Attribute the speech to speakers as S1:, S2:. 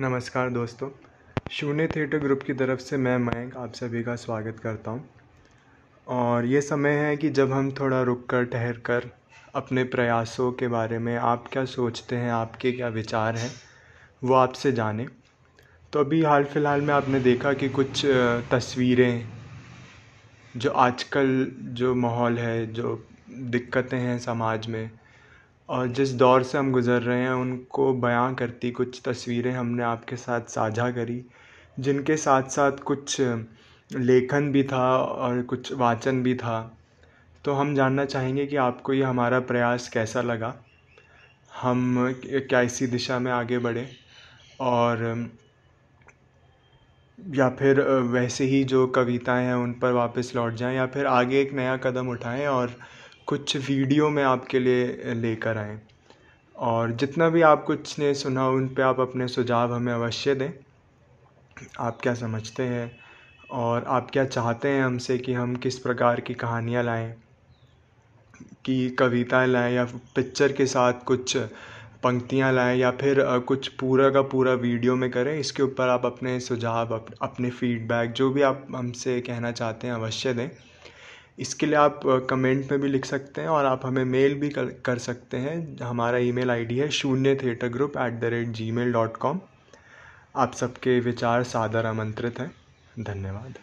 S1: नमस्कार दोस्तों। शून्य थिएटर ग्रुप की तरफ़ से मैं मयंक आप सभी का स्वागत करता हूँ। और ये समय है कि जब हम थोड़ा रुक कर ठहर कर अपने प्रयासों के बारे में आप क्या सोचते हैं, आपके क्या विचार हैं, वो आपसे जाने। तो अभी हाल फ़िलहाल में आपने देखा कि कुछ तस्वीरें, जो आजकल जो माहौल है, जो दिक्कतें हैं समाज में और जिस दौर से हम गुज़र रहे हैं, उनको बयां करती कुछ तस्वीरें हमने आपके साथ साझा करी, जिनके साथ साथ कुछ लेखन भी था और कुछ वाचन भी था। तो हम जानना चाहेंगे कि आपको ये हमारा प्रयास कैसा लगा? हम क्या इसी दिशा में आगे बढ़े? और या फिर, वैसे ही जो कविताएँ हैं, उन पर वापस लौट जाएँ? या फिर आगे एक नया कदम उठाएँ और कुछ वीडियो में आपके लिए लेकर आएँ। और जितना भी आप कुछ ने सुना, उन पे आप अपने सुझाव हमें अवश्य दें। आप क्या समझते हैं? और आप क्या चाहते हैं हमसे कि हम किस प्रकार की कहानियाँ लाएँ? कि कविताएँ लाएँ या पिक्चर के साथ कुछ पंक्तियाँ लाएँ या फिर कुछ पूरा का पूरा वीडियो में करें, इसके ऊपर आप अपने सुझाव अपने फीडबैक, जो भी आप हमसे कहना चाहते हैं, अवश्य दें। इसके लिए आप कमेंट में भी लिख सकते हैं और आप हमें मेल भी कर कर सकते हैं। हमारा ईमेल आईडी है शून्य theatre group at the rate G mail dot com आप सबके विचार सादर आमंत्रित हैं। धन्यवाद।